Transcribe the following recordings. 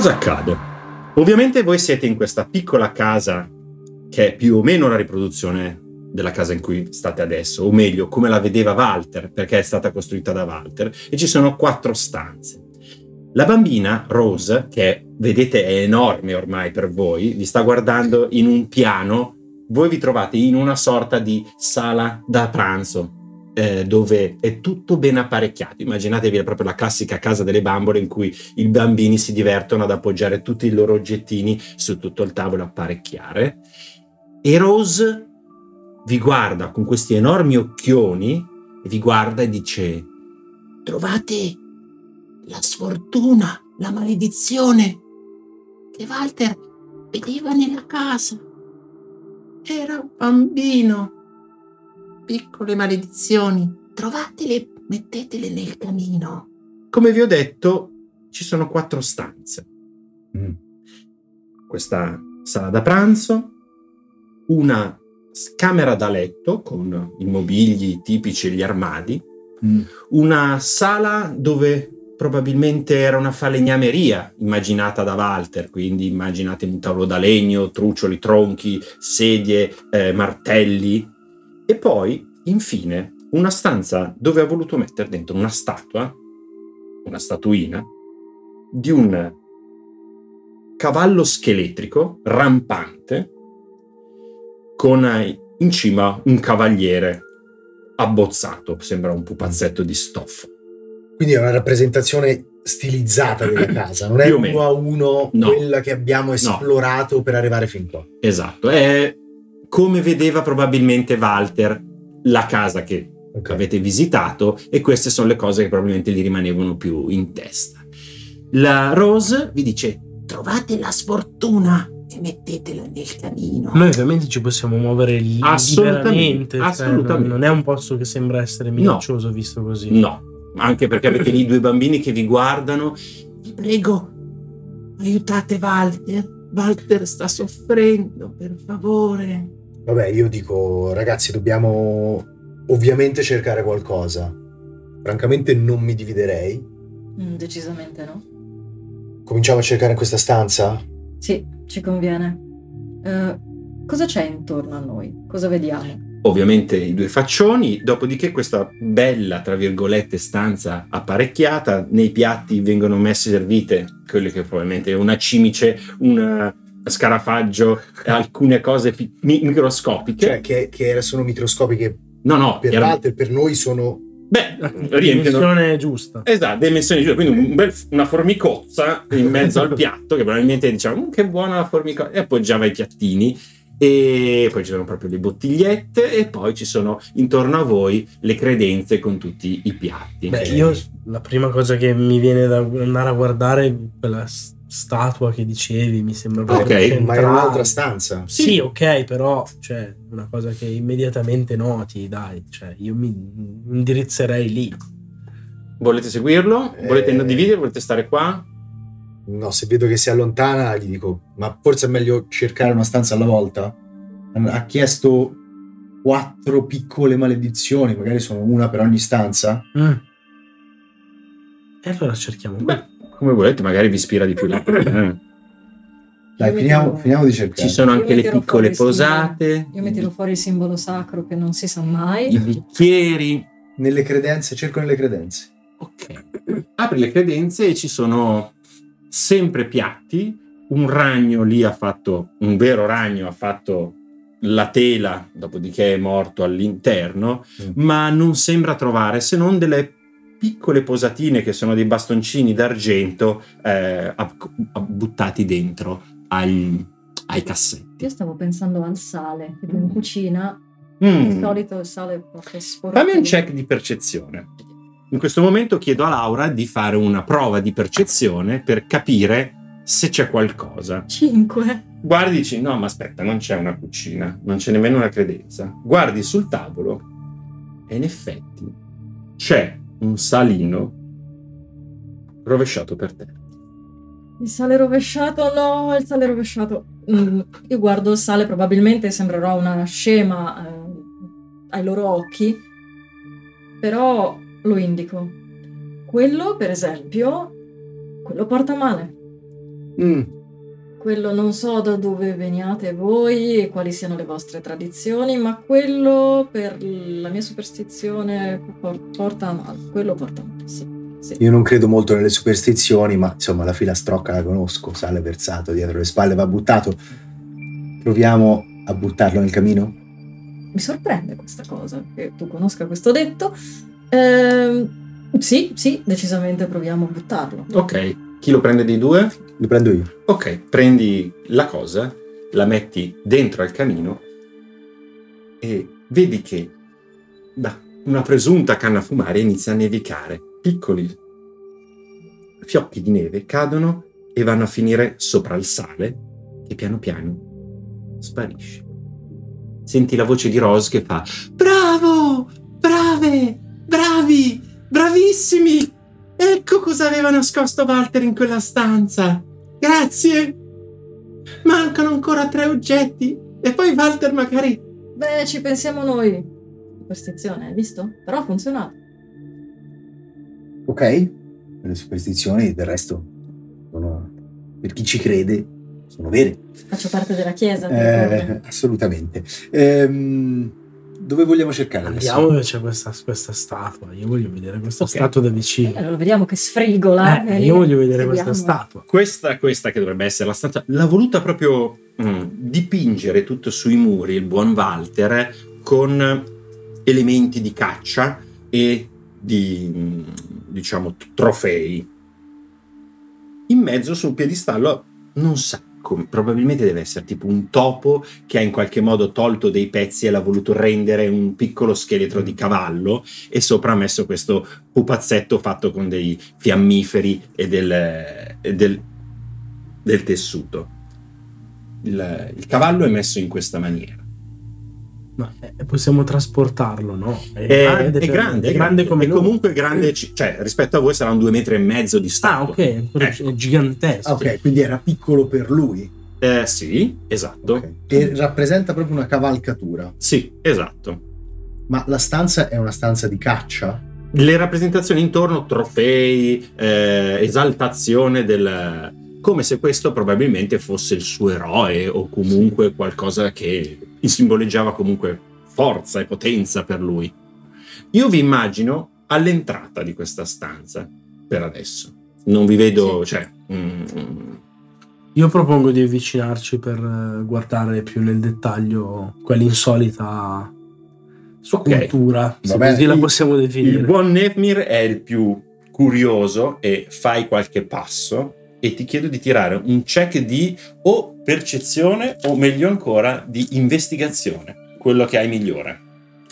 Cosa accade? Ovviamente voi siete in questa piccola casa che è più o meno la riproduzione della casa in cui state adesso, o meglio, come la vedeva Walter, perché è stata costruita da Walter, e ci sono quattro stanze. La bambina, Rose, che vedete è enorme ormai per voi, vi sta guardando in un piano, voi vi trovate in una sorta di sala da pranzo, eh, dove è tutto ben apparecchiato. Immaginatevi proprio la classica casa delle bambole in cui i bambini si divertono ad appoggiare tutti i loro oggettini su tutto il tavolo apparecchiare. E Rose vi guarda con questi enormi occhioni, vi guarda e dice: Trovate la sfortuna, la maledizione che Walter vedeva nella casa. Era un bambino. Piccole maledizioni. Trovatele, mettetele nel camino. Come vi ho detto, ci sono quattro stanze. Mm. Questa sala da pranzo, una camera da letto con i mobili tipici e gli armadi, mm. una sala dove probabilmente era una falegnameria immaginata da Walter, quindi immaginate un tavolo da legno, trucioli, tronchi, sedie, eh, martelli e poi infine una stanza dove ha voluto mettere dentro una statua, una statuina di un cavallo scheletrico rampante con in cima un cavaliere abbozzato, sembra un pupazzetto di stoffa. Quindi è una rappresentazione stilizzata della casa, non è uno a uno no. quella che abbiamo esplorato no. per arrivare fin qua. Esatto, è come vedeva probabilmente Walter la casa che okay. avete visitato e queste sono le cose che probabilmente gli rimanevano più in testa. La Rose vi dice trovate la sfortuna e mettetela nel camino. Noi ovviamente ci possiamo muovere lì assolutamente, cioè, assolutamente. non, è un posto che sembra essere minaccioso no. visto così. No, anche perché avete lì due bambini che vi guardano. Vi prego, aiutate Walter. Walter sta soffrendo, per favore. Vabbè, io dico, ragazzi, dobbiamo ovviamente cercare qualcosa. Francamente non mi dividerei. Mm, decisamente no. Cominciamo a cercare in questa stanza? Sì, ci conviene. Uh, cosa c'è intorno a noi? Cosa vediamo? ovviamente i due faccioni, dopodiché questa bella, tra virgolette, stanza apparecchiata, nei piatti vengono messe servite quelle che probabilmente è una cimice, un scarafaggio, alcune cose pi- microscopiche. Cioè che, che, sono microscopiche. No, no. Per erano... l'altro per noi sono... Beh, riempiono... Dimensione giusta. Esatto, dimensione giusta. Quindi un bel, una formicozza in mezzo al piatto che probabilmente diciamo, mm, che buona la formicozza, e appoggiava i piattini e poi ci sono proprio le bottigliette e poi ci sono intorno a voi le credenze con tutti i piatti. Beh, io la prima cosa che mi viene da andare a guardare è quella statua che dicevi, mi sembra proprio Ok, ma è un'altra stanza. Sì, sì, ok, però cioè una cosa che immediatamente noti, dai, cioè io mi indirizzerei lì. Volete seguirlo? Volete eh... dividere? Volete stare qua? no, se vedo che si allontana gli dico, ma forse è meglio cercare una stanza alla volta. Ha chiesto quattro piccole maledizioni, magari sono una per ogni stanza. Mm. E allora cerchiamo. Beh, come volete, magari vi ispira di più la... Dai, finiamo, finiamo, di cercare. Ci sono anche le piccole posate. io mi tiro fuori il simbolo sacro che non si sa mai. I bicchieri. Nelle credenze, cerco nelle credenze. Ok. Apri le credenze e ci sono sempre piatti, un ragno lì ha fatto, un vero ragno ha fatto la tela, dopodiché è morto all'interno, mm. ma non sembra trovare se non delle piccole posatine che sono dei bastoncini d'argento eh, buttati dentro agli, ai cassetti. Io stavo pensando al sale, tipo in cucina, mm. di solito il sale porta sporco. Fammi un check di percezione. In questo momento chiedo a Laura di fare una prova di percezione per capire se c'è qualcosa. Cinque. Guardi, dici, no, ma aspetta, non c'è una cucina, non c'è nemmeno una credenza. Guardi sul tavolo e in effetti c'è un salino rovesciato per terra. Il sale rovesciato? No, il sale rovesciato. Mm, io guardo il sale, probabilmente sembrerò una scema eh, ai loro occhi, però lo indico. Quello, per esempio, quello porta male. Mm, Quello non so da dove veniate voi e quali siano le vostre tradizioni, ma quello per la mia superstizione por- porta a male. Quello porta a male, sì. sì. Io non credo molto nelle superstizioni, ma insomma la filastrocca la conosco, sale versato dietro le spalle, va buttato. Proviamo a buttarlo nel camino? Mi sorprende questa cosa, che tu conosca questo detto. Ehm, sì, sì, decisamente proviamo a buttarlo. Ok, chi lo prende dei due? Lo prendo io. Ok, prendi la cosa, la metti dentro al camino e vedi che da una presunta canna a fumare inizia a nevicare. Piccoli fiocchi di neve cadono e vanno a finire sopra il sale che piano piano sparisce. Senti la voce di Rose che fa Bravo! Brave! Bravi! Bravissimi! Ecco cosa aveva nascosto Walter in quella stanza. Grazie! Mancano ancora tre oggetti e poi Walter magari... Beh, ci pensiamo noi. Superstizione, hai visto? Però ha funzionato. Ok? Le superstizioni del resto sono, per chi ci crede, sono vere. Faccio parte della chiesa. Eh, assolutamente. Ehm, dove vogliamo cercare adesso? Andiamo dove c'è questa, questa statua. Io voglio vedere questa Ok. statua da vicino. Allora, vediamo che sfrigola. Eh, io voglio vedere Seguiamo. questa statua. Questa, questa che dovrebbe essere la stanza, l'ha voluta proprio mm, dipingere tutto sui muri il buon Walter con elementi di caccia e di, mm, diciamo, trofei. In mezzo sul piedistallo non sa come, probabilmente deve essere tipo un topo che ha in qualche modo tolto dei pezzi e l'ha voluto rendere un piccolo scheletro di cavallo e sopra ha messo questo pupazzetto fatto con dei fiammiferi e del, e del- del tessuto. Il, il cavallo è messo in questa maniera. Ma eh, possiamo trasportarlo, no? È, È, è per- grande, è grande come e noi. comunque grande, ci- cioè rispetto a voi sarà un due metri e mezzo di Ah, statua. ok, Ecco. è gigantesco. Ah, ok, quindi era piccolo per lui. Eh, sì, esatto. Ok. E rappresenta proprio una cavalcatura. Sì, esatto. Ma la stanza è una stanza di caccia? Le rappresentazioni intorno, trofei, eh, esaltazione del... come se questo probabilmente fosse il suo eroe o comunque qualcosa che simboleggiava comunque forza e potenza per lui. Io vi immagino all'entrata di questa stanza per adesso. Non vi vedo, cioè... mm, Io propongo di avvicinarci per eh, guardare più nel dettaglio quell'insolita scultura, se Vabbè, così la possiamo definire. Il buon Nevmir è il più curioso e fai qualche passo e ti chiedo di tirare un check di o percezione o meglio ancora di investigazione, quello che hai migliore.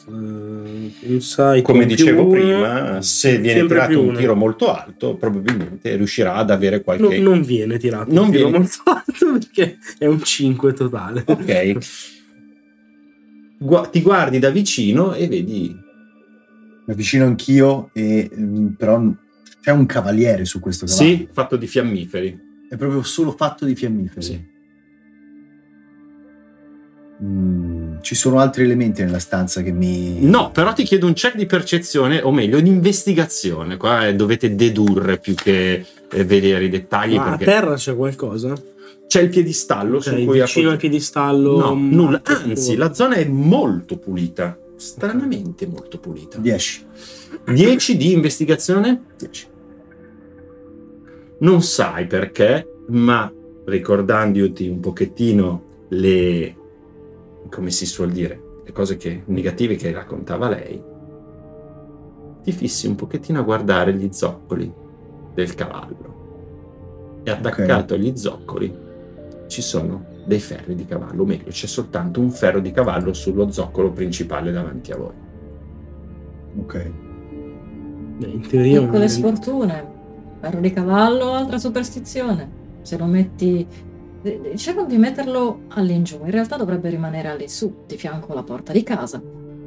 Eh, insight Come dicevo uno, prima, se viene tirato un tiro molto alto, probabilmente riuscirà ad avere No, qualche... non viene tirato Non un tiro viene. molto alto perché è un 5 totale. Ok. Gua- ti guardi da vicino e vedi... Mi avvicino anch'io, e, mm, però c'è un cavaliere su questo cavallo. Sì, fatto di fiammiferi. È proprio solo fatto di fiammiferi. Sì. Mm, ci sono altri elementi nella stanza che mi... No, però ti chiedo un check di percezione, o meglio, di investigazione. Qua eh, dovete dedurre più che eh, vedere i dettagli. Ma a perché terra c'è qualcosa? c'è il piedistallo Ok, su cui ha vicino al piedistallo. No, un nulla. Anzi, la zona è molto pulita. Stranamente molto pulita. 10. 10 di investigazione? 10. Non sai perché, ma ricordandoti un pochettino le. come si suol dire, le cose che, negative che raccontava lei, ti fissi un pochettino a guardare gli zoccoli del cavallo. E attaccato agli zoccoli ci sono dei ferri di cavallo, o meglio, c'è soltanto un ferro di cavallo sullo zoccolo principale davanti a voi. Ok. In teoria Piccole un- sfortune. Ferro di cavallo, altra superstizione. Se lo metti. Dicevano di metterlo all'ingiù, in realtà dovrebbe rimanere all'insù, di fianco alla porta di casa.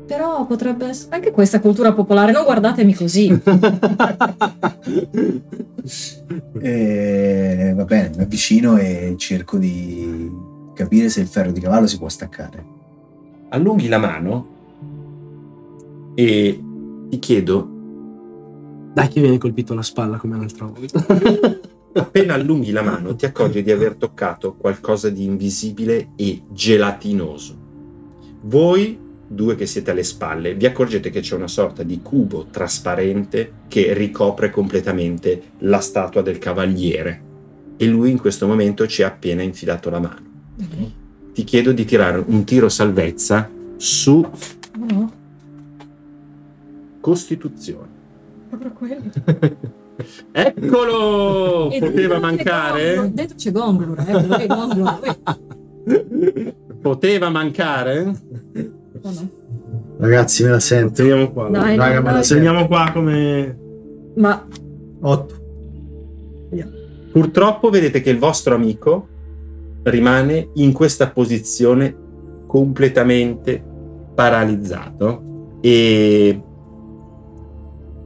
Però potrebbe essere anche questa cultura popolare, non guardatemi così. E, va bene, mi avvicino e cerco di capire se il ferro di cavallo si può staccare. allunghi la mano e ti chiedo, Dai che viene colpito alla spalla come l'altra volta. Appena allunghi la mano ti accorgi di aver toccato qualcosa di invisibile e gelatinoso. Voi, due che siete alle spalle, vi accorgete che c'è una sorta di cubo trasparente che ricopre completamente la statua del cavaliere e lui in questo momento ci ha appena infilato la mano. Ti chiedo di tirare un tiro salvezza su No, Costituzione. Proprio quello. Eccolo! E Poteva mancare? Dentro c'è Gonglor, eh. lui- Poteva mancare? no, no. Ragazzi, me la sento. Teniamo qua. Dai, Raga, dai, me la sento. Teniamo qua come... Ma 8. Purtroppo vedete che il vostro amico rimane in questa posizione completamente paralizzato e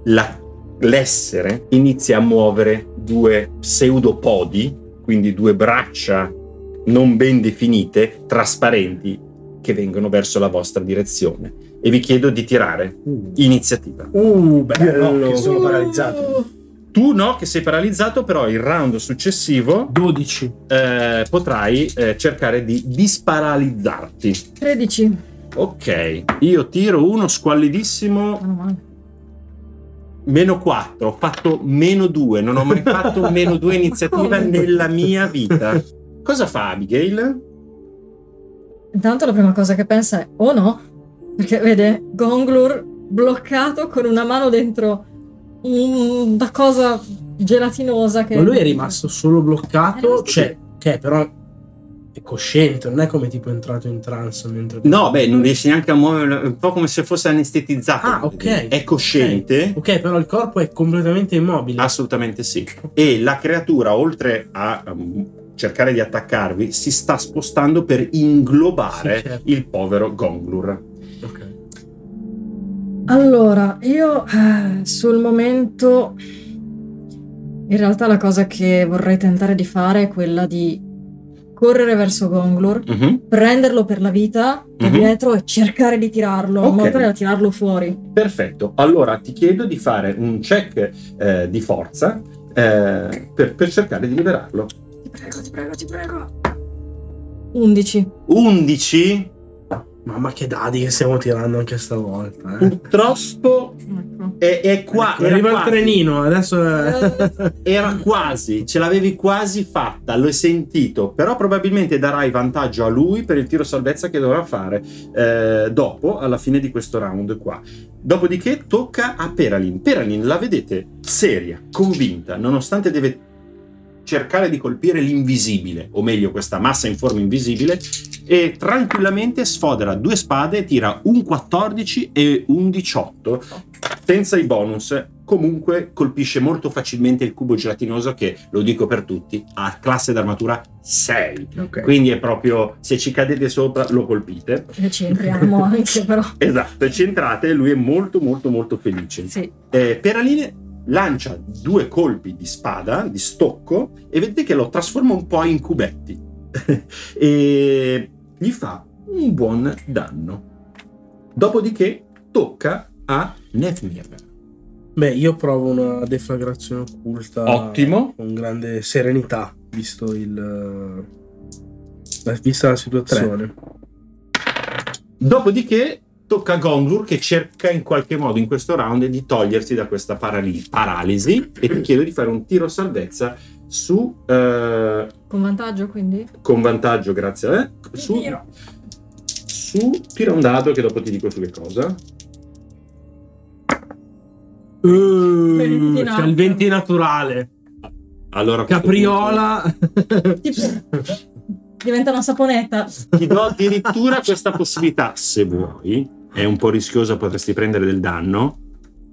la- l'essere inizia a muovere due pseudopodi, quindi due braccia non ben definite, trasparenti, che vengono verso la vostra direzione. E vi chiedo di tirare iniziativa. Uh, bello. no, che sono paralizzato. Tu no, che sei paralizzato, però il round successivo 12. eh, potrai eh, cercare di disparalizzarti. 13. Ok, io tiro uno squallidissimo Meno male. meno 4, ho fatto meno 2, non ho mai fatto meno 2 iniziativa nella mia vita. Cosa fa Abigail? Intanto la prima cosa che pensa è, oh no, perché vede Gonglur bloccato con una mano dentro una cosa gelatinosa che... Ma lui è rimasto solo bloccato, cioè, che però è cosciente, non è come tipo entrato in trance mentre... No, beh, non riesce neanche a muovere, è un po' come se fosse anestetizzato. Ah, ok. È cosciente. Ok, però il corpo è completamente immobile. Assolutamente sì. E la creatura, oltre a um, cercare di attaccarvi, si sta spostando per inglobare Sì, certo. il povero Gonglur. Ok. Allora, io eh, sul momento in realtà la cosa che vorrei tentare di fare è quella di correre verso Gonglur, Mhm. prenderlo per la vita Mhm. dietro e cercare di tirarlo, in Ok. modo tale da tirarlo fuori. Perfetto. Allora ti chiedo di fare un check eh, di forza eh, per, per cercare di liberarlo. Ti prego, ti prego, ti prego. 11. 11. Mamma che dadi che stiamo tirando anche stavolta. Eh. Purtroppo Ecco. è, è qua. era Arriva il quasi. trenino, adesso... è- Era quasi, ce l'avevi quasi fatta, l'ho sentito, però probabilmente darai vantaggio a lui per il tiro salvezza che dovrà fare eh, dopo, alla fine di questo round qua. Dopodiché tocca a Peralin. Peralin la vedete seria, convinta, nonostante deve cercare di colpire l'invisibile, o meglio questa massa in forma invisibile, e tranquillamente sfodera due spade, tira un 14 e un 18, senza i bonus. Comunque colpisce molto facilmente il cubo gelatinoso che, lo dico per tutti, ha classe d'armatura 6. Ok. Quindi è proprio, se ci cadete sopra lo colpite. E ci entriamo anche, però. Esatto, e centrate e lui è molto molto molto felice. Sì. Eh, Peraline lancia due colpi di spada, di stocco, e vedete che lo trasforma un po' in cubetti. e gli fa un buon danno. Dopodiché tocca a Nefmir. Beh, io provo una deflagrazione occulta. Ottimo. Con grande serenità, visto il... eh, Vista la situazione. Dopodiché tocca a Gonglur che cerca in qualche modo in questo round di togliersi da questa parali- paralisi e ti chiedo di fare un tiro salvezza su eh, Con vantaggio, quindi? con vantaggio grazie a te su, su tira un dado che dopo ti dico su che cosa Uh, c'è il 20 naturale. allora Capriola. Tipo, diventa una saponetta. ti do addirittura questa possibilità se vuoi è un po' rischiosa potresti prendere del danno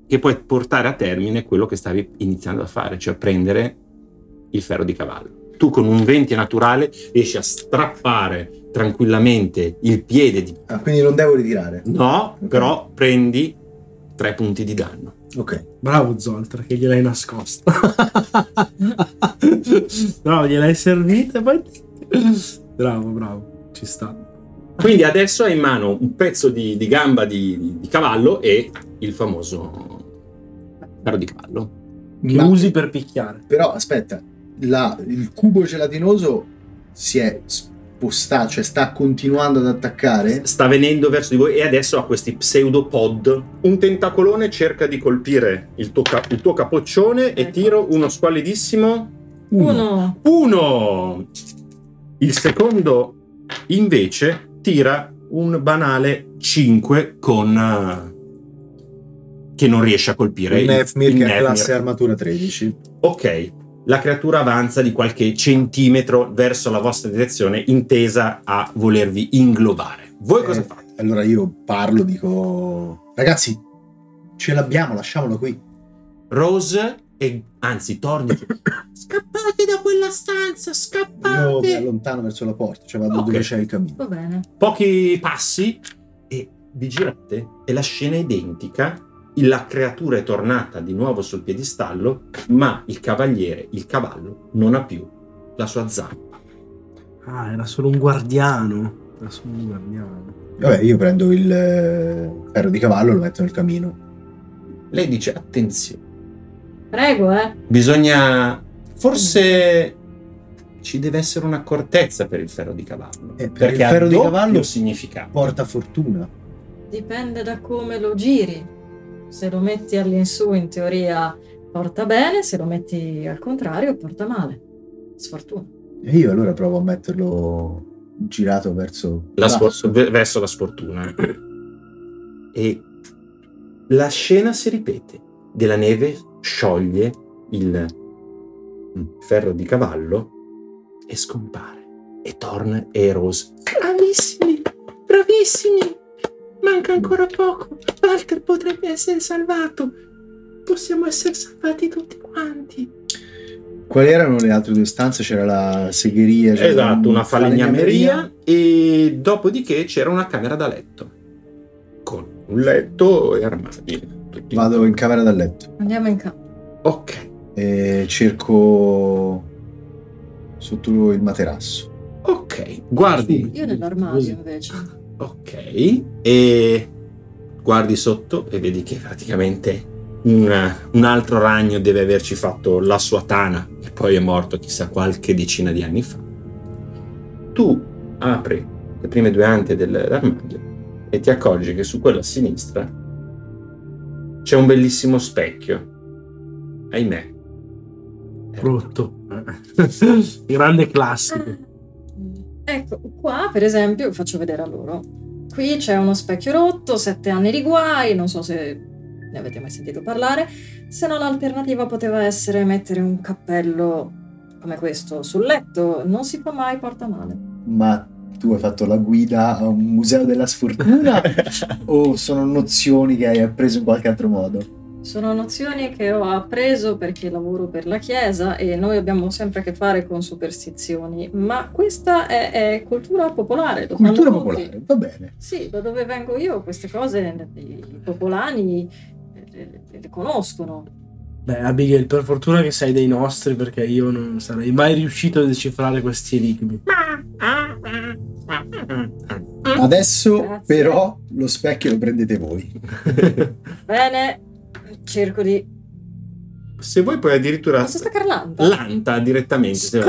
che puoi portare a termine quello che stavi iniziando a fare cioè prendere il ferro di cavallo tu con un 20 naturale riesci a strappare tranquillamente il piede di Ah, quindi non devo ritirare. no però prendi tre punti di danno Ok. Bravo Zoltra che gliel'hai nascosta. no, gliel'hai servita e poi... Bravo, bravo. Ci sta. Quindi adesso hai in mano un pezzo di, di gamba di, di- di cavallo e il famoso ferro di cavallo. Che Ma- usi per picchiare. Però aspetta, la- il cubo gelatinoso si è spostato, cioè sta continuando ad attaccare. sta venendo verso di voi e adesso ha questi pseudopod. Un tentacolone cerca di colpire il tuo, ca- il tuo capoccione e Ecco. tiro uno squallidissimo Uno. uno. Il secondo invece tira un banale 5 con eh, che non riesce a colpire Il Nefmir che è classe armatura 13. Ok, la creatura avanza di qualche centimetro verso la vostra direzione, intesa a volervi inglobare. Voi cosa Eh, fate? Allora io parlo, dico... Ragazzi, ce l'abbiamo, lasciamolo qui. Rose e anzi torni. Scappate da quella stanza, Io mi scappate! allontano verso la porta, cioè vado Ok. dove c'è il cammino. Va bene. Pochi passi e vi girate e la scena è identica. La creatura è tornata di nuovo sul piedistallo, ma il cavaliere, il cavallo, non ha più la sua zampa. Ah, era solo un guardiano. Era solo un guardiano. Vabbè, io prendo il eh, ferro di cavallo e lo metto nel camino. Lei dice: Attenzione. Prego, eh. Bisogna. Forse ci deve essere un'accortezza per il ferro di cavallo. Eh, per perché il ferro di cavallo- significato. Porta fortuna. Dipende da come lo giri. Se lo metti all'insù, in teoria porta bene, se lo metti al contrario, porta male. Sfortuna. E io allora provo a metterlo girato verso La sfor- ve- verso la sfortuna. E la scena si ripete. Della neve scioglie il ferro di cavallo e scompare. E torna e Rose. Bravissimi, bravissimi. Manca ancora poco. Walter potrebbe essere salvato. Possiamo essere salvati tutti quanti. Quali erano le altre due stanze? C'era la segheria. c'era Esatto, un- una falegnameria e dopodiché c'era una camera da letto con un letto e armadi. Tutti. Vado in camera da letto Andiamo in campo. Ok, e cerco sotto il materasso. ok, guardi, Io nell'armadio Così. invece. ok, e guardi sotto e vedi che praticamente un, un altro ragno deve averci fatto la sua tana e poi è morto chissà qualche decina di anni fa. Tu apri le prime due ante dell'armadio e ti accorgi che su quello a sinistra c'è un bellissimo specchio. Ahimè. Brutto. Grande classico. Ecco, qua per esempio vi faccio vedere a loro. Qui c'è uno specchio rotto, sette anni di guai, non so se ne avete mai sentito parlare, se no l'alternativa poteva essere mettere un cappello come questo sul letto, non si fa mai porta male. Ma tu hai fatto la guida a un museo della sfortuna o sono nozioni che hai appreso in qualche altro modo? Sono nozioni che ho appreso perché lavoro per la Chiesa e noi abbiamo sempre a che fare con superstizioni, ma questa è, è cultura popolare. Cultura tutti. popolare, va bene. Sì, da dove vengo io queste cose i i popolani eh, le, le conoscono. Beh, Abigail, per fortuna che sei dei nostri perché io non sarei mai riuscito a decifrare questi enigmi. Adesso Grazie. però lo specchio lo prendete voi. Bene, cerco di... Se vuoi puoi addirittura Cosa sta carlando? lanta direttamente.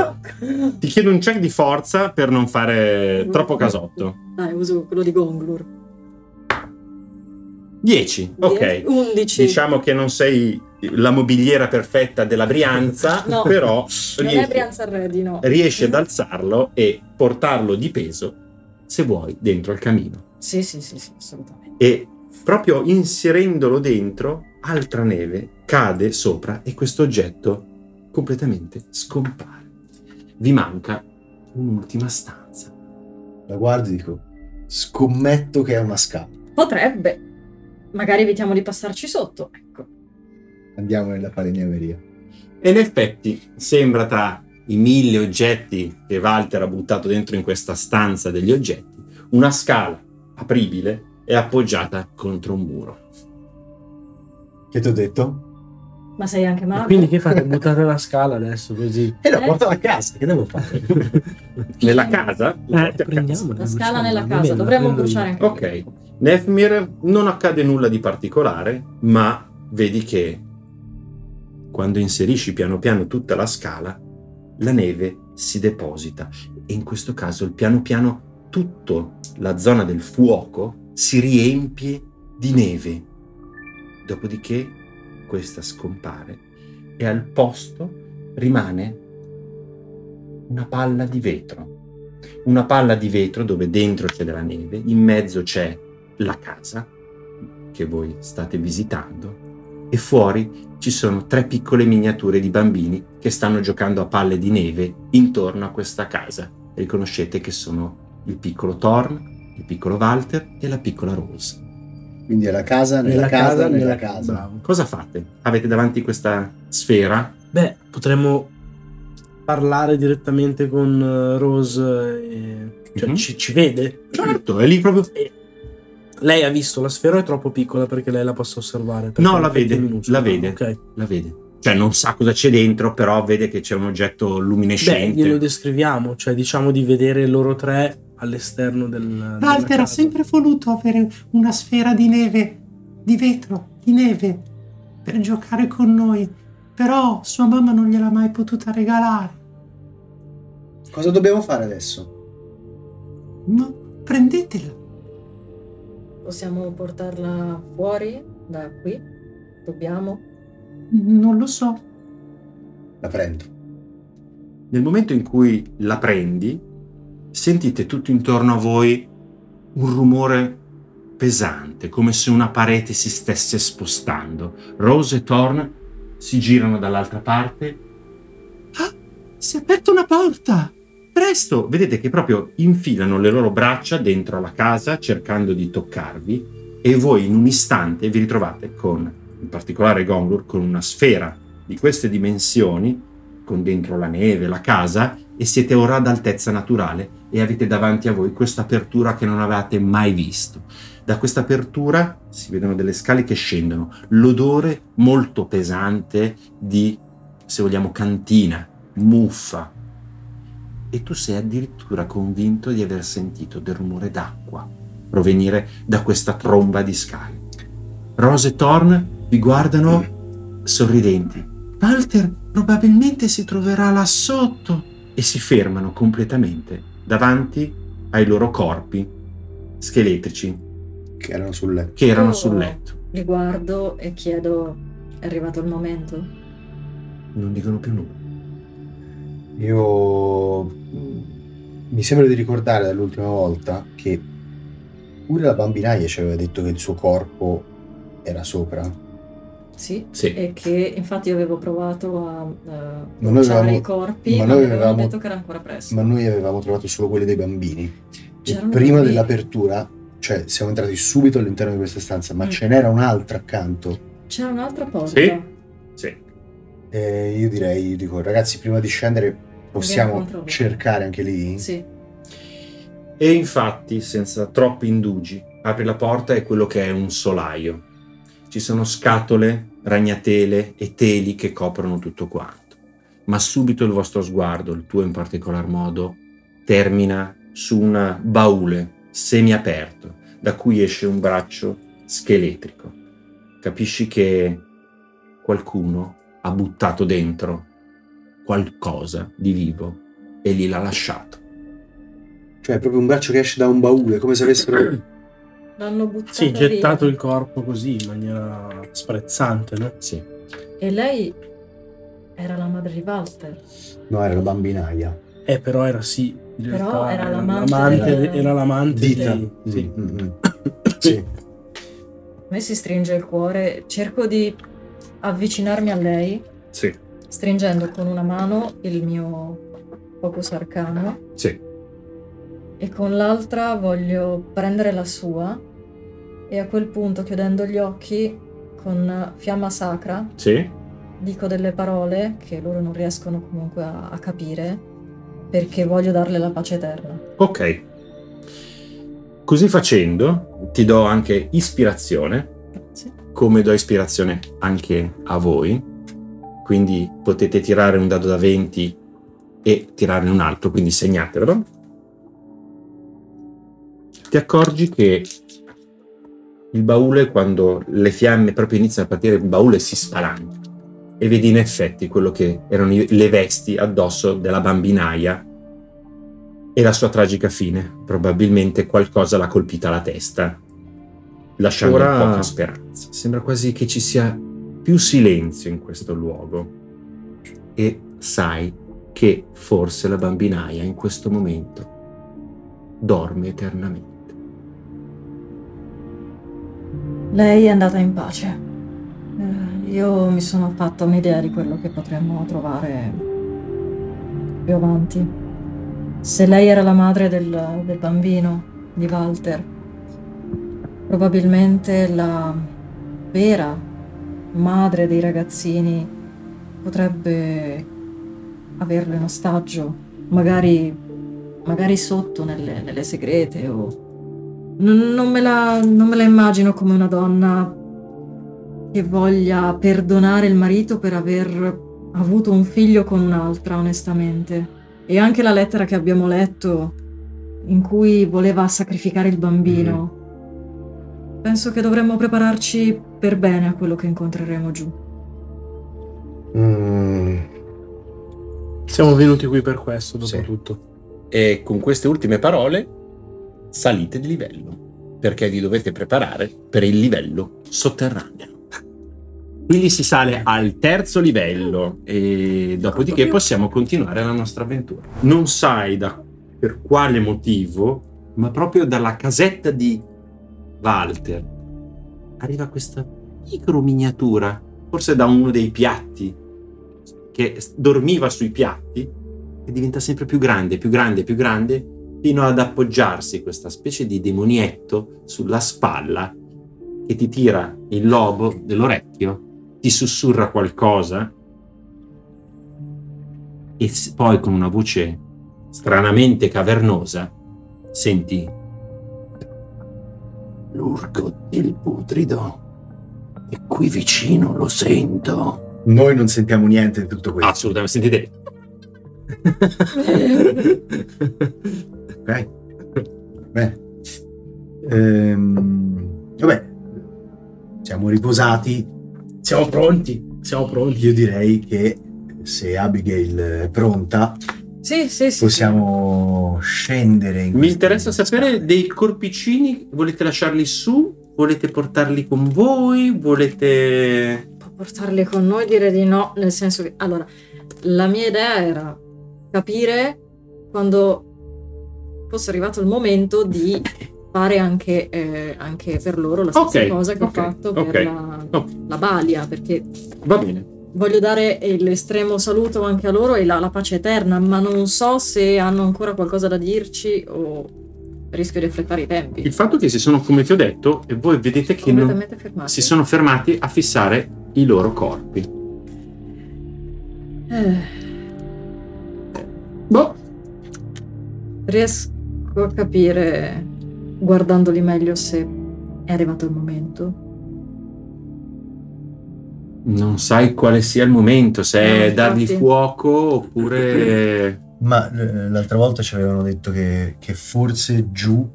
Ti chiedo un check di forza per non fare troppo casotto. Dai, uso quello di Gonglur. 10, ok. 11. Diciamo che non sei la mobiliera perfetta della Brianza, No. però Non è riesci, Brianza Ready, no. riesci ad alzarlo e portarlo di peso, se vuoi, dentro al camino. Sì, sì, sì, sì, assolutamente. E proprio inserendolo dentro, altra neve cade sopra e questo oggetto completamente scompare. Vi manca un'ultima stanza. La guardo e dico, scommetto che è una scala. Potrebbe. Magari evitiamo di passarci sotto, ecco. Andiamo nella falegnameria. E in effetti sembra tra i mille oggetti che Walter ha buttato dentro in questa stanza degli oggetti, una scala apribile e appoggiata contro un muro. Che ti ho detto? Ma sei anche Ma mago? quindi che fate? Buttate la scala adesso così? E la Eh? porto a casa, che devo fare? Nella casa? Eh, prendiamola. La scala nella casa, dovremmo bruciare anche Ok. Nefmir non accade nulla di particolare, ma vedi che quando inserisci piano piano tutta la scala, la neve si deposita e in questo caso il piano piano tutta la zona del fuoco si riempie di neve. Dopodiché questa scompare e al posto rimane una palla di vetro. Una palla di vetro dove dentro c'è della neve, in mezzo c'è la casa che voi state visitando e fuori ci sono tre piccole miniature di bambini che stanno giocando a palle di neve intorno a questa casa. Riconoscete che sono il piccolo Thorn, il piccolo Walter e la piccola Rose. Quindi è la casa nella, casa, nella casa. Bravo. Cosa fate? Avete davanti questa sfera? Beh, potremmo parlare direttamente con eh, Rose. E... Cioè, Mhm. ci, ci vede? Certo, è lì proprio. Lei ha visto la sfera o è troppo piccola perché lei la possa osservare? No, la vede, la vede. Ah, Ok. La vede. Cioè, non sa cosa c'è dentro, però vede che c'è un oggetto Beh, luminescente. glielo descriviamo, cioè diciamo di vedere loro tre all'esterno del. Walter ha sempre voluto avere una sfera di neve, di vetro, di neve, per giocare con noi, però sua mamma non gliel'ha mai potuta regalare. Cosa dobbiamo fare adesso? No, prendetela. Possiamo portarla fuori da qui? Dobbiamo? Non lo so. La prendo. Nel momento in cui la prendi, sentite tutto intorno a voi un rumore pesante, come se una parete si stesse spostando. Rose e Thorn si girano dall'altra parte. Ah, si è aperta una porta. Presto, vedete che proprio infilano le loro braccia dentro la casa cercando di toccarvi e voi in un istante vi ritrovate con, in particolare Gonglur, con una sfera di queste dimensioni, con dentro la neve, la casa, e siete ora ad altezza naturale e avete davanti a voi questa apertura che non avevate mai visto. Da questa apertura si vedono delle scale che scendono, l'odore molto pesante di, se vogliamo, cantina, muffa, e tu sei addirittura convinto di aver sentito del rumore d'acqua provenire da questa tromba di scale. Rose e Thorn vi guardano sorridenti. Walter probabilmente si troverà là sotto. e si fermano completamente davanti ai loro corpi scheletrici Che erano sul letto. che erano sul letto. Li guardo e chiedo: è arrivato il momento? Non dicono più nulla. Io mi sembra di ricordare dall'ultima volta che pure la bambinaia ci aveva detto che il suo corpo era sopra. Sì. Sì. E che infatti io avevo provato a uh, bruciare avevamo- i corpi, ma ma, noi mi avevano avevamo- detto che era ancora presto. Ma noi avevamo trovato solo quelli dei bambini. E prima bambini. dell'apertura, cioè siamo entrati subito all'interno di questa stanza, ma Mm. ce n'era un'altra accanto. C'era un'altra porta. Sì. Sì. E io direi, io dico, ragazzi, prima di scendere possiamo cercare anche lì? Sì. E infatti, senza troppi indugi, apri la porta e quello che è un solaio. Ci sono scatole, ragnatele e teli che coprono tutto quanto. Ma subito il vostro sguardo, il tuo in particolar modo, termina su un baule semiaperto da cui esce un braccio scheletrico. Capisci che qualcuno ha buttato dentro qualcosa di vivo e lì l'ha lasciato. Cioè, è proprio un braccio che esce da un baule, come se avessero... L'hanno buttato Sì, via. gettato il corpo così in maniera sprezzante, no? Sì. E lei era la madre di Walter. No, era la bambinaia. Eh, però era sì. in Però realtà era l'amante del- era l'amante Dita. di- sì. Mm, mm, mm. Sì. A me si stringe il cuore, cerco di avvicinarmi a lei, Sì. stringendo con una mano il mio focus arcano Sì. e con l'altra voglio prendere la sua e a quel punto, chiudendo gli occhi, con fiamma sacra, Sì. dico delle parole che loro non riescono comunque a, a capire perché voglio darle la pace eterna. Ok. Così facendo ti do anche ispirazione. Come do ispirazione anche a voi. Quindi potete tirare un dado da 20 e tirarne un altro, quindi segnatevelo. Ti accorgi che il baule, quando le fiamme proprio iniziano a partire, il baule si spalanca e vedi in effetti quello che erano le vesti addosso della bambinaia e la sua tragica fine. Probabilmente qualcosa l'ha colpita alla testa, lasciando Ora- poca speranza. Sembra quasi che ci sia più silenzio in questo luogo e sai che forse la bambinaia in questo momento dorme eternamente. Lei è andata in pace. Eh, io mi sono fatta un'idea di quello che potremmo trovare più avanti. Se lei era la madre del, del bambino, di Walter, probabilmente la vera madre dei ragazzini potrebbe averlo in ostaggio, magari, magari sotto nelle, nelle segrete o non, non me la, non me la immagino come una donna che voglia perdonare il marito per aver avuto un figlio con un'altra, onestamente. E anche la lettera che abbiamo letto in cui voleva sacrificare il bambino. Penso che dovremmo prepararci per bene a quello che incontreremo giù. Mm, Siamo venuti qui per questo, dopo Sì. tutto. E con queste ultime parole salite di livello, perché vi dovete preparare per il livello sotterraneo. Quindi si sale al terzo livello e dopodiché possiamo continuare la nostra avventura. Non sai da per quale motivo, ma proprio dalla casetta di Walter. Arriva questa micro miniatura, forse da uno dei piatti che dormiva sui piatti e diventa sempre più grande, più grande, più grande, fino ad appoggiarsi questa specie di demonietto sulla spalla che ti tira il lobo dell'orecchio, ti sussurra qualcosa e poi con una voce stranamente cavernosa senti l'urco del putrido è qui vicino, lo sento. noi non sentiamo niente di tutto questo. Assolutamente, sentite. Ok? Bene. Ehm, vabbè, siamo riposati. Siamo pronti. Siamo pronti. Io direi che se Abigail è pronta, Sì, sì, sì. possiamo scendere. In Mi interessa sapere scale. dei corpicini, volete lasciarli su? Volete portarli con voi? Volete... Portarli con noi dire di no, nel senso che allora la mia idea era capire quando fosse arrivato il momento di fare anche, eh, anche per loro la stessa Ok, cosa che ok, ho fatto ok, per la, la Balia, perché Va bene. Voglio dare l'estremo saluto anche a loro e la, la pace eterna, ma non so se hanno ancora qualcosa da dirci o rischio di affrettare i tempi. Il fatto che si sono, come ti ho detto, e voi vedete che non- fermati. si sono fermati a fissare i loro corpi. Eh, Boh, riesco a capire, guardandoli meglio, se è arrivato il momento. Non sai quale sia il momento, se No, è dargli fuoco oppure... Ma eh, l'altra volta ci avevano detto che, che forse giù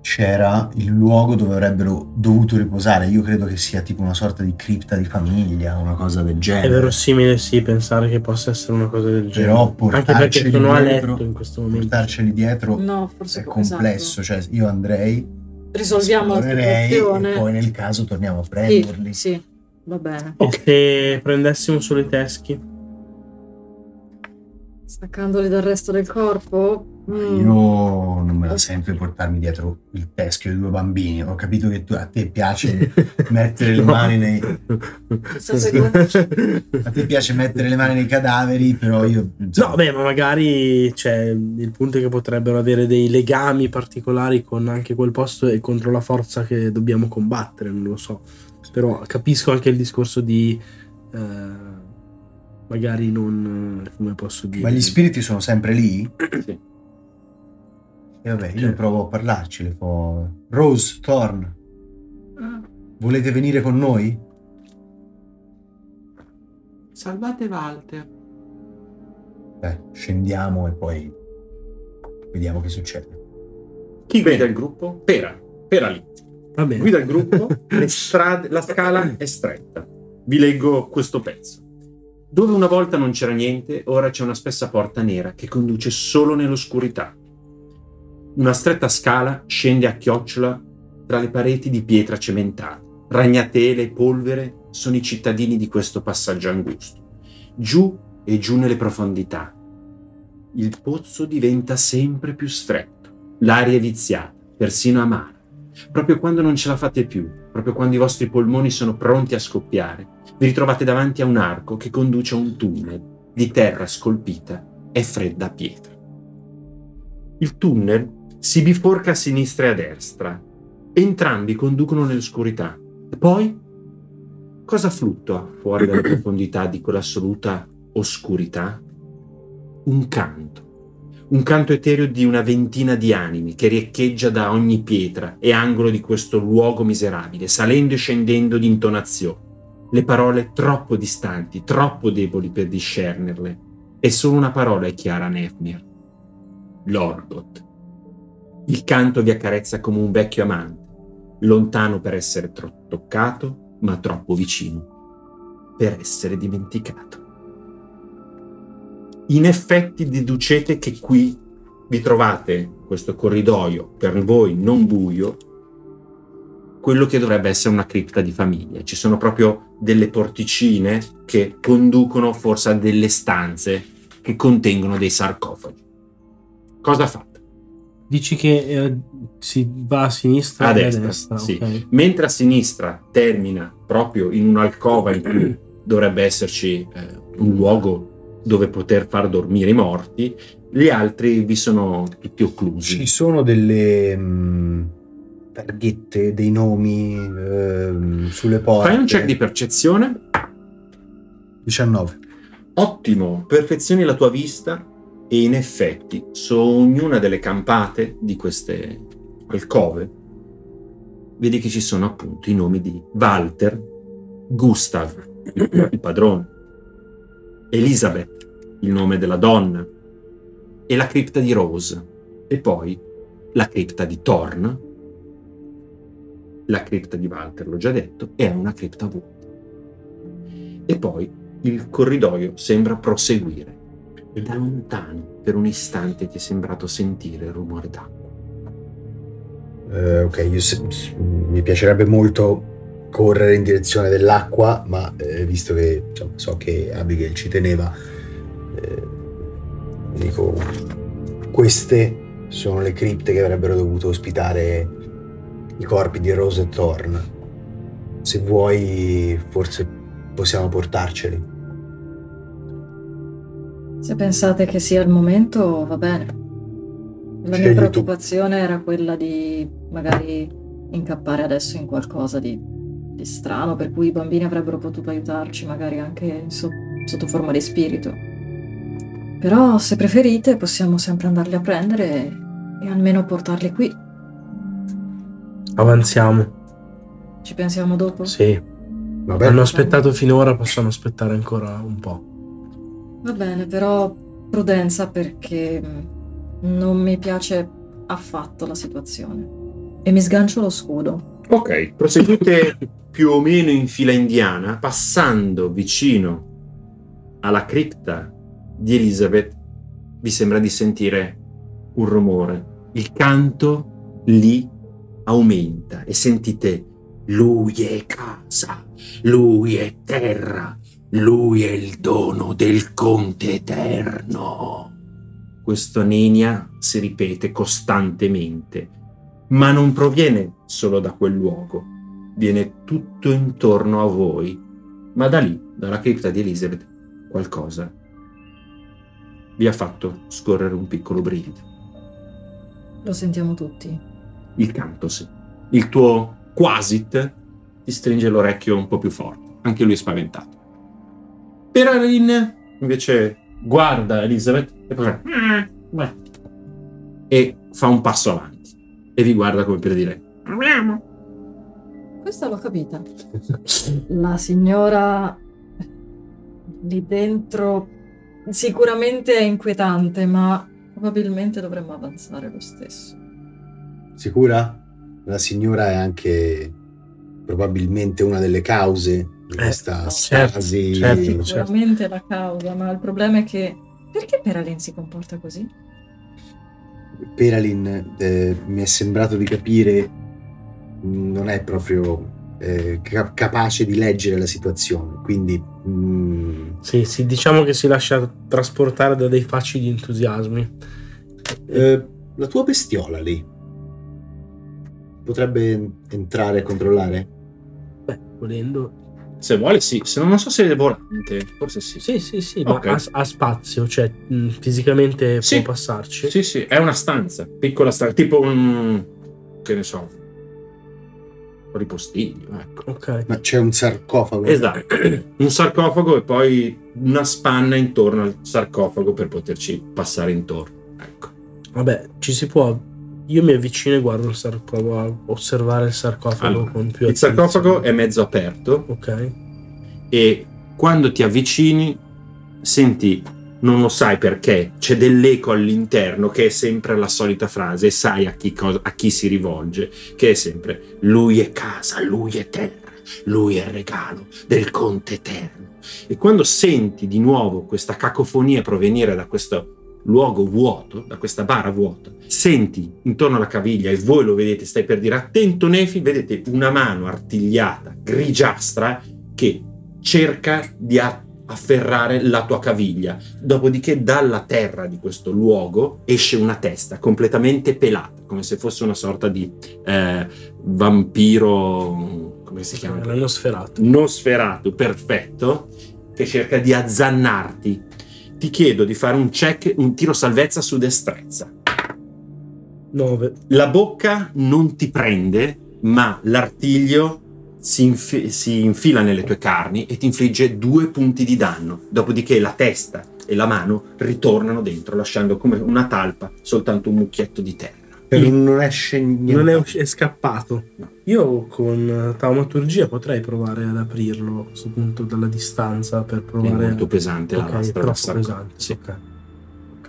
c'era il luogo dove avrebbero dovuto riposare. Io credo che sia tipo una sorta di cripta di famiglia, una cosa del È genere. verosimile, sì, pensare che possa essere una cosa del genere. Però Anche perché portarceli sono a dietro, letto in questo momento. portarceli dietro No, forse è co- complesso. esatto. Cioè, io andrei, Risolviamo la situazione. e poi nel caso torniamo a Sì, prenderli. sì, va bene. E se prendessimo solo i teschi? Staccandoli dal resto del corpo? Mm. Io non me la sento di portarmi dietro il teschio di due bambini. Ho capito che tu- a te piace mettere le mani nei, Chissà se tu- a te piace mettere le mani nei cadaveri, però io No, beh, ma magari cioè, il punto è che potrebbero avere dei legami particolari con anche quel posto e contro la forza che dobbiamo combattere, non lo so. Però capisco anche il discorso di eh, magari non eh, come posso dire. Ma gli spiriti sono sempre lì? Sì. E vabbè, io Certo. provo a parlarci. Le fo... Rose, Thorn, volete venire con noi? Salvate Walter. Beh, scendiamo e poi vediamo che succede. Chi guida il gruppo? Pera. Pera lì. Guida il gruppo, strade, la scala è stretta. vi leggo questo pezzo. Dove una volta non c'era niente, ora c'è una spessa porta nera che conduce solo nell'oscurità. Una stretta scala scende a chiocciola tra le pareti di pietra cementata. Ragnatele e polvere sono i cittadini di questo passaggio angusto. Giù e giù nelle profondità. Il pozzo diventa sempre più stretto, l'aria è viziata, persino amara. Proprio quando non ce la fate più, proprio quando i vostri polmoni sono pronti a scoppiare, vi ritrovate davanti a un arco che conduce a un tunnel di terra scolpita e fredda pietra. Il tunnel si biforca a sinistra e a destra. Entrambi conducono nell'oscurità. E poi cosa fluttua fuori dalle profondità di quell'assoluta oscurità? Un canto. Un canto etereo di una ventina di animi che riecheggia da ogni pietra e angolo di questo luogo miserabile, salendo e scendendo di intonazione. Le parole troppo distanti, troppo deboli per discernerle. E solo una parola è chiara a Nefmir. L'Orgot. Il canto vi accarezza come un vecchio amante, lontano per essere tro- toccato, ma troppo vicino per essere dimenticato. In effetti deducete che qui vi trovate questo corridoio per voi non buio, quello che dovrebbe essere una cripta di famiglia. Ci sono proprio delle porticine che conducono forse a delle stanze che contengono dei sarcofagi. Cosa fate? Dici che eh, si va a sinistra A destra, a destra. sì. ok. Mentre a sinistra termina proprio in un'alcova in cui dovrebbe esserci eh, un luogo dove poter far dormire i morti, gli altri vi sono tutti occlusi. Ci sono delle mh, targhette, dei nomi ehm, sulle porte. Fai un check di percezione. 19. Ottimo, perfezioni la tua vista e in effetti su ognuna delle campate di queste alcove vedi che ci sono appunto i nomi di Walter, Gustav, il padrone, Elisabeth, il nome della donna, e la cripta di Rose, e poi la cripta di Thorn, la cripta di Walter, l'ho già detto, e una cripta vuota. E poi il corridoio sembra proseguire. E da lontano, per un istante, ti è sembrato sentire il rumore d'acqua. Eh, ok, se- mi piacerebbe molto correre in direzione dell'acqua, ma eh, visto che insomma, so che Abigail ci teneva, eh, dico, queste sono le cripte che avrebbero dovuto ospitare i corpi di Rose e Thorn. Se vuoi, forse possiamo portarceli. Se pensate che sia il momento, va bene. La Scegli mia tu. preoccupazione era quella di magari incappare adesso in qualcosa di, di strano, per cui i bambini avrebbero potuto aiutarci, magari anche so- sotto forma di spirito. Però, se preferite, possiamo sempre andarli a prendere e, e almeno portarli qui. Avanziamo. Ci pensiamo dopo? Sì. Va bene? Hanno aspettato finora, possono aspettare ancora un po'. Va bene, però prudenza perché mm, non mi piace affatto la situazione. E mi sgancio lo scudo. Ok, proseguite più o meno in fila indiana, passando vicino alla cripta di Elizabeth, vi sembra di sentire un rumore. Il canto lì aumenta e sentite lui è casa, lui è terra, lui è il dono del Conte Eterno. Questa nenia si ripete costantemente, ma non proviene solo da quel luogo, viene tutto intorno a voi, ma da lì, dalla cripta di Elizabeth, qualcosa vi ha fatto scorrere un piccolo brivido. Lo sentiamo tutti. Il canto, sì. Il tuo quasit ti stringe l'orecchio un po' più forte, anche lui è spaventato. Perarin invece guarda Elizabeth e poi fa, "Mm, beh", e fa un passo avanti e vi guarda come per dire Questa l'ho capita. La signora lì dentro sicuramente è inquietante, ma probabilmente dovremmo avanzare lo stesso. Sicura? La signora è anche probabilmente una delle cause di questa Eh, certo, stasi. certo. Sicuramente la causa, ma il problema è che... Perché Peralin si comporta così? Peralin eh, mi è sembrato di capire mh, non è proprio eh, ca- capace di leggere la situazione, quindi mh, Sì, sì, diciamo che si lascia trasportare da dei facili entusiasmi. eh, la tua bestiola lì potrebbe entrare a controllare? Beh, volendo. Se vuole, sì. Se non, non so se è volante, forse sì. Sì, sì, sì, Ok. ma ha, ha spazio, cioè mh, fisicamente Sì. può passarci. Sì, sì, è una stanza, piccola stanza, tipo un. che ne so. Un ripostiglio, ecco. Ok. Ma c'è un sarcofago? Esatto, un sarcofago e poi una spanna intorno al sarcofago per poterci passare intorno. Ecco. Vabbè, ci si può. Io mi avvicino e guardo il sarcofago, a osservare il sarcofago Allora, con più Il sarcofago è attenzione. mezzo aperto Ok. e quando ti avvicini senti, non lo sai perché, c'è dell'eco all'interno che è sempre la solita frase e sai a chi, cosa- a chi si rivolge, che è sempre lui è casa, lui è terra, lui è il regalo del conte eterno. E quando senti di nuovo questa cacofonia provenire da questo luogo vuoto, da questa bara vuota, senti intorno alla caviglia e voi lo vedete, stai per dire attento Nefi, vedete una mano artigliata, grigiastra, che cerca di a- afferrare la tua caviglia. Dopodiché dalla terra di questo luogo esce una testa completamente pelata, come se fosse una sorta di eh, vampiro, come si chiama? L'hanno sferato. Nosferatu, perfetto, che cerca di azzannarti. Ti chiedo di fare un check, un tiro salvezza su destrezza. 9. La bocca non ti prende, ma l'artiglio si, infi- si infila nelle tue carni e ti infligge due punti di danno. Dopodiché la testa e la mano ritornano dentro, lasciando come una talpa soltanto un mucchietto di terra. E non, esce niente. Non è, usci- è scappato. No. Io con taumaturgia potrei provare ad aprirlo a questo punto dalla distanza per È provare molto a... pesante la Ok, è lastra del troppo pesante. Sì. Ok. Ok.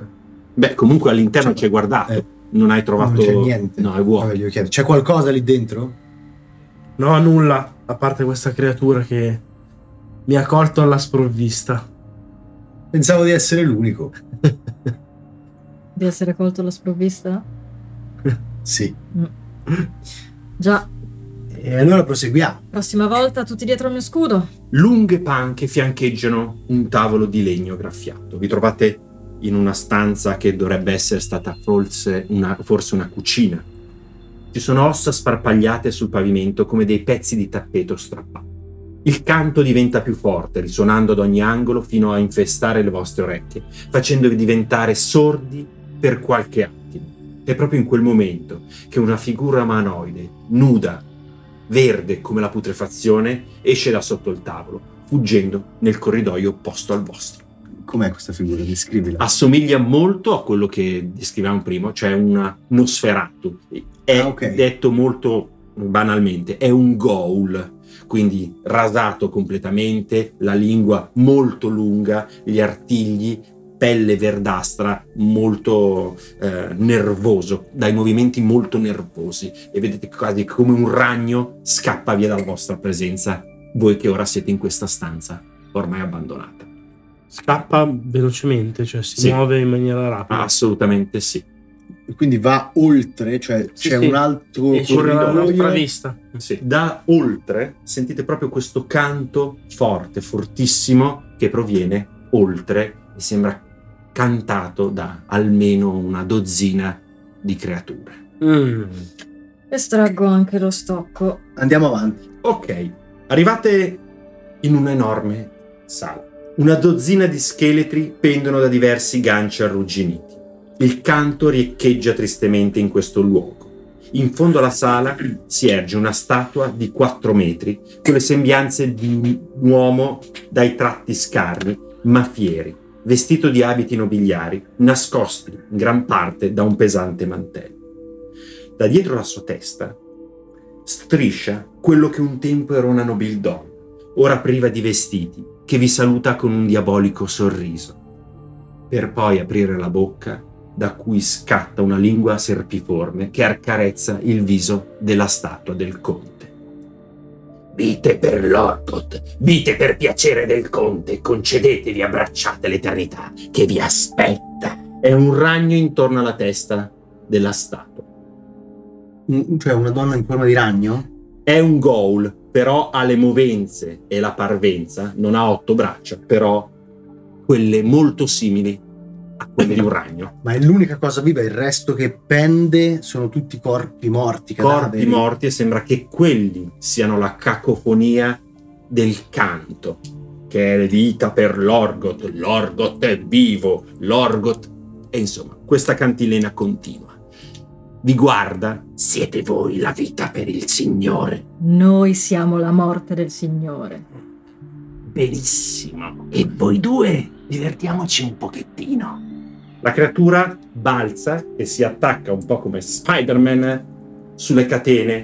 Beh, comunque all'interno Sì. ci hai guardato, Eh. non hai trovato Non c'è niente. No, è vuoto. Vabbè. C'è qualcosa lì dentro? No, nulla, a parte questa creatura che mi ha colto alla sprovvista. Pensavo di essere l'unico. Di essere colto alla sprovvista? Sì. Già, E allora proseguiamo. prossima volta tutti dietro al mio scudo. Lunghe panche fiancheggiano un tavolo di legno graffiato. Vi trovate in una stanza che dovrebbe essere stata forse una, forse una cucina. Ci sono ossa sparpagliate sul pavimento come dei pezzi di tappeto strappato. Il canto diventa più forte, risuonando ad ogni angolo fino a infestare le vostre orecchie, facendovi diventare sordi per qualche attimo. È proprio in quel momento che una figura umanoide, nuda, verde come la putrefazione, esce da sotto il tavolo, fuggendo nel corridoio opposto al vostro. Com'è questa figura? Descrivila. Assomiglia molto a quello che descrivevamo prima, cioè una Nosferatu. È Ah, ok. detto molto banalmente, è un ghoul, quindi rasato completamente, la lingua molto lunga, gli artigli, pelle verdastra, molto eh, nervoso, dai movimenti molto nervosi e vedete quasi come un ragno scappa via dalla vostra presenza, voi che ora siete in questa stanza ormai abbandonata. Scappa velocemente, cioè si Sì. muove in maniera rapida. Assolutamente sì. Quindi va oltre, cioè Sì, c'è sì. un altro corridoio. vista. Sì. Da oltre sentite proprio questo canto forte, fortissimo, che proviene oltre e sembra cantato da almeno una dozzina di creature. Mm. Estraggo anche lo stocco. Andiamo avanti. Ok, arrivate in un'enorme sala. Una dozzina di scheletri pendono da diversi ganci arrugginiti. Il canto riecheggia tristemente in questo luogo. In fondo alla sala si erge una statua di 4 metri con le sembianze di un uomo dai tratti scarni, ma fieri, vestito di abiti nobiliari, nascosti in gran parte da un pesante mantello. Da dietro la sua testa striscia quello che un tempo era una nobildonna, ora priva di vestiti, che vi saluta con un diabolico sorriso, per poi aprire la bocca da cui scatta una lingua serpiforme che accarezza il viso della statua del conte. Vite per l'Orgot, vite per piacere del conte, concedetevi abbracciate l'eternità che vi aspetta. È un ragno intorno alla testa della statua. Un- cioè una donna in forma di ragno? È un ghoul, però ha le movenze e la parvenza, non ha otto braccia, però quelle molto simili a quelle di un ragno. Ma è l'unica cosa viva, il resto che pende sono tutti corpi morti, Corpi cadaveri. morti e sembra che quelli siano la cacofonia del canto, che è vita per l'Orgot, l'Orgot è vivo, l'Orgot... E insomma, questa cantilena continua. Vi guarda Siete voi la vita per il Signore. Noi siamo la morte del Signore. Benissimo. E voi due, divertiamoci un pochettino. La creatura balza e si attacca un po' come Spider-Man sulle catene.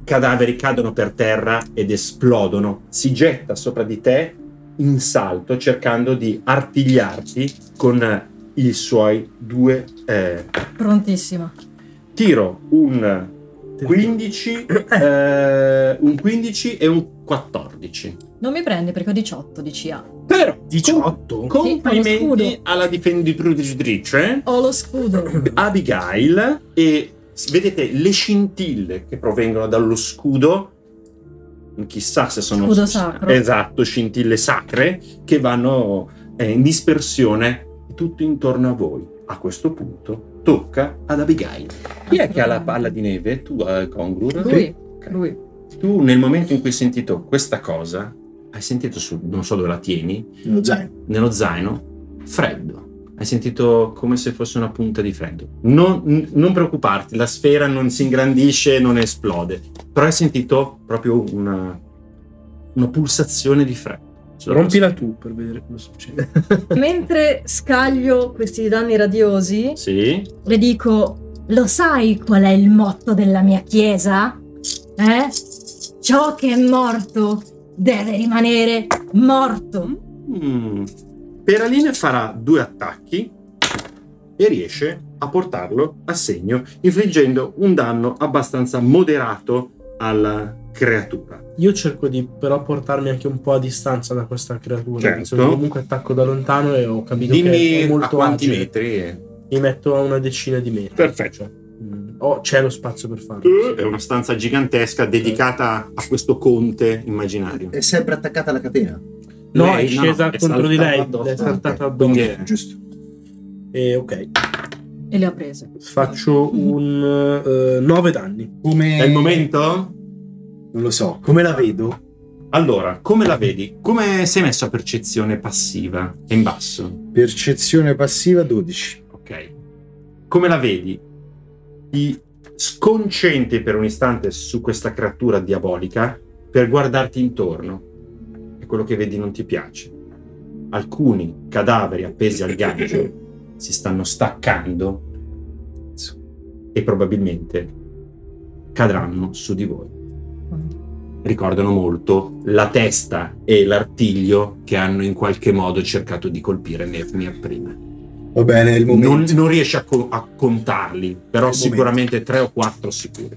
I cadaveri cadono per terra ed esplodono. Si getta sopra di te in salto cercando di artigliarti con i suoi due eh, Prontissima. Tiro un 15 eh, un 15 e un 14 Non mi prendi perché ho 18 di CA. però 18? complimenti scudo. alla difenditrice Ho lo scudo. Abigail e vedete le scintille che provengono dallo scudo chissà se sono Scudo sacro. esatto scintille sacre che vanno eh, in dispersione tutto intorno a voi a questo punto tocca ad Abigail chi è che ha la palla di neve? tu eh, Congrur? Lui. Ok. Lui. tu nel momento in cui hai sentito questa cosa hai sentito su, non so dove la tieni Lo zaino. nello zaino freddo. Hai sentito come se fosse una punta di freddo. Non, n- non preoccuparti, la sfera non si ingrandisce, non esplode. Però hai sentito proprio una, una pulsazione di freddo. Sulla Rompila tu per vedere cosa succede. Mentre scaglio questi danni radiosi, Sì. le dico: Lo sai qual è il motto della mia chiesa? Eh? Ciò che è morto deve rimanere morto. Mm. Peraline farà due attacchi e riesce a portarlo a segno, infliggendo un danno abbastanza moderato alla creatura. Io cerco di però portarmi anche un po' a distanza da questa creatura. Certo. Che comunque attacco da lontano e ho capito che è Dimmi molto a quanti agile. metri è. Mi metto a una decina di metri. Perfetto. Cioè, oh, c'è lo spazio per farlo. È una stanza gigantesca dedicata a questo conte immaginario. È sempre attaccata alla catena. No, Lei- è scesa no, è contro di saltata lei. addosso. È saltata Ah, ok. addosso. Quindi è- Giusto. E ok. E le ha prese. Faccio un 9 danni. Come... È il momento? Non lo so. Come la vedo? Allora, come la vedi? Come sei messo a percezione passiva? È in basso. Percezione passiva 12. Ok. Come la vedi? Ti sconcentri per un istante su questa creatura diabolica per guardarti intorno. E quello che vedi non ti piace. Alcuni cadaveri appesi al gancio si stanno staccando e probabilmente cadranno su di voi. Ricordano molto la testa e l'artiglio che hanno in qualche modo cercato di colpire Nefnia prima. Va bene, il Non, momento. non riesci a, co- a contarli, però sicuramente tre o quattro sicuri.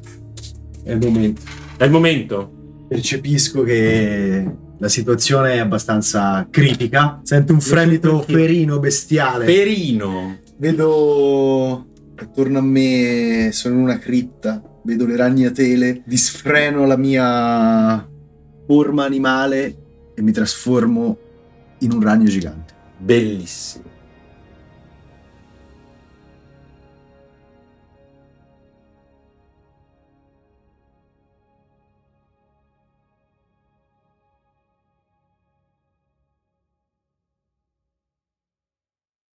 È il momento. È il momento. Percepisco che la situazione è abbastanza critica. Sento un fremito ferino bestiale. Perino. Vedo attorno a me, sono in una cripta, vedo le ragnatele, disfreno la mia forma animale e mi trasformo in un ragno gigante. Bellissimo.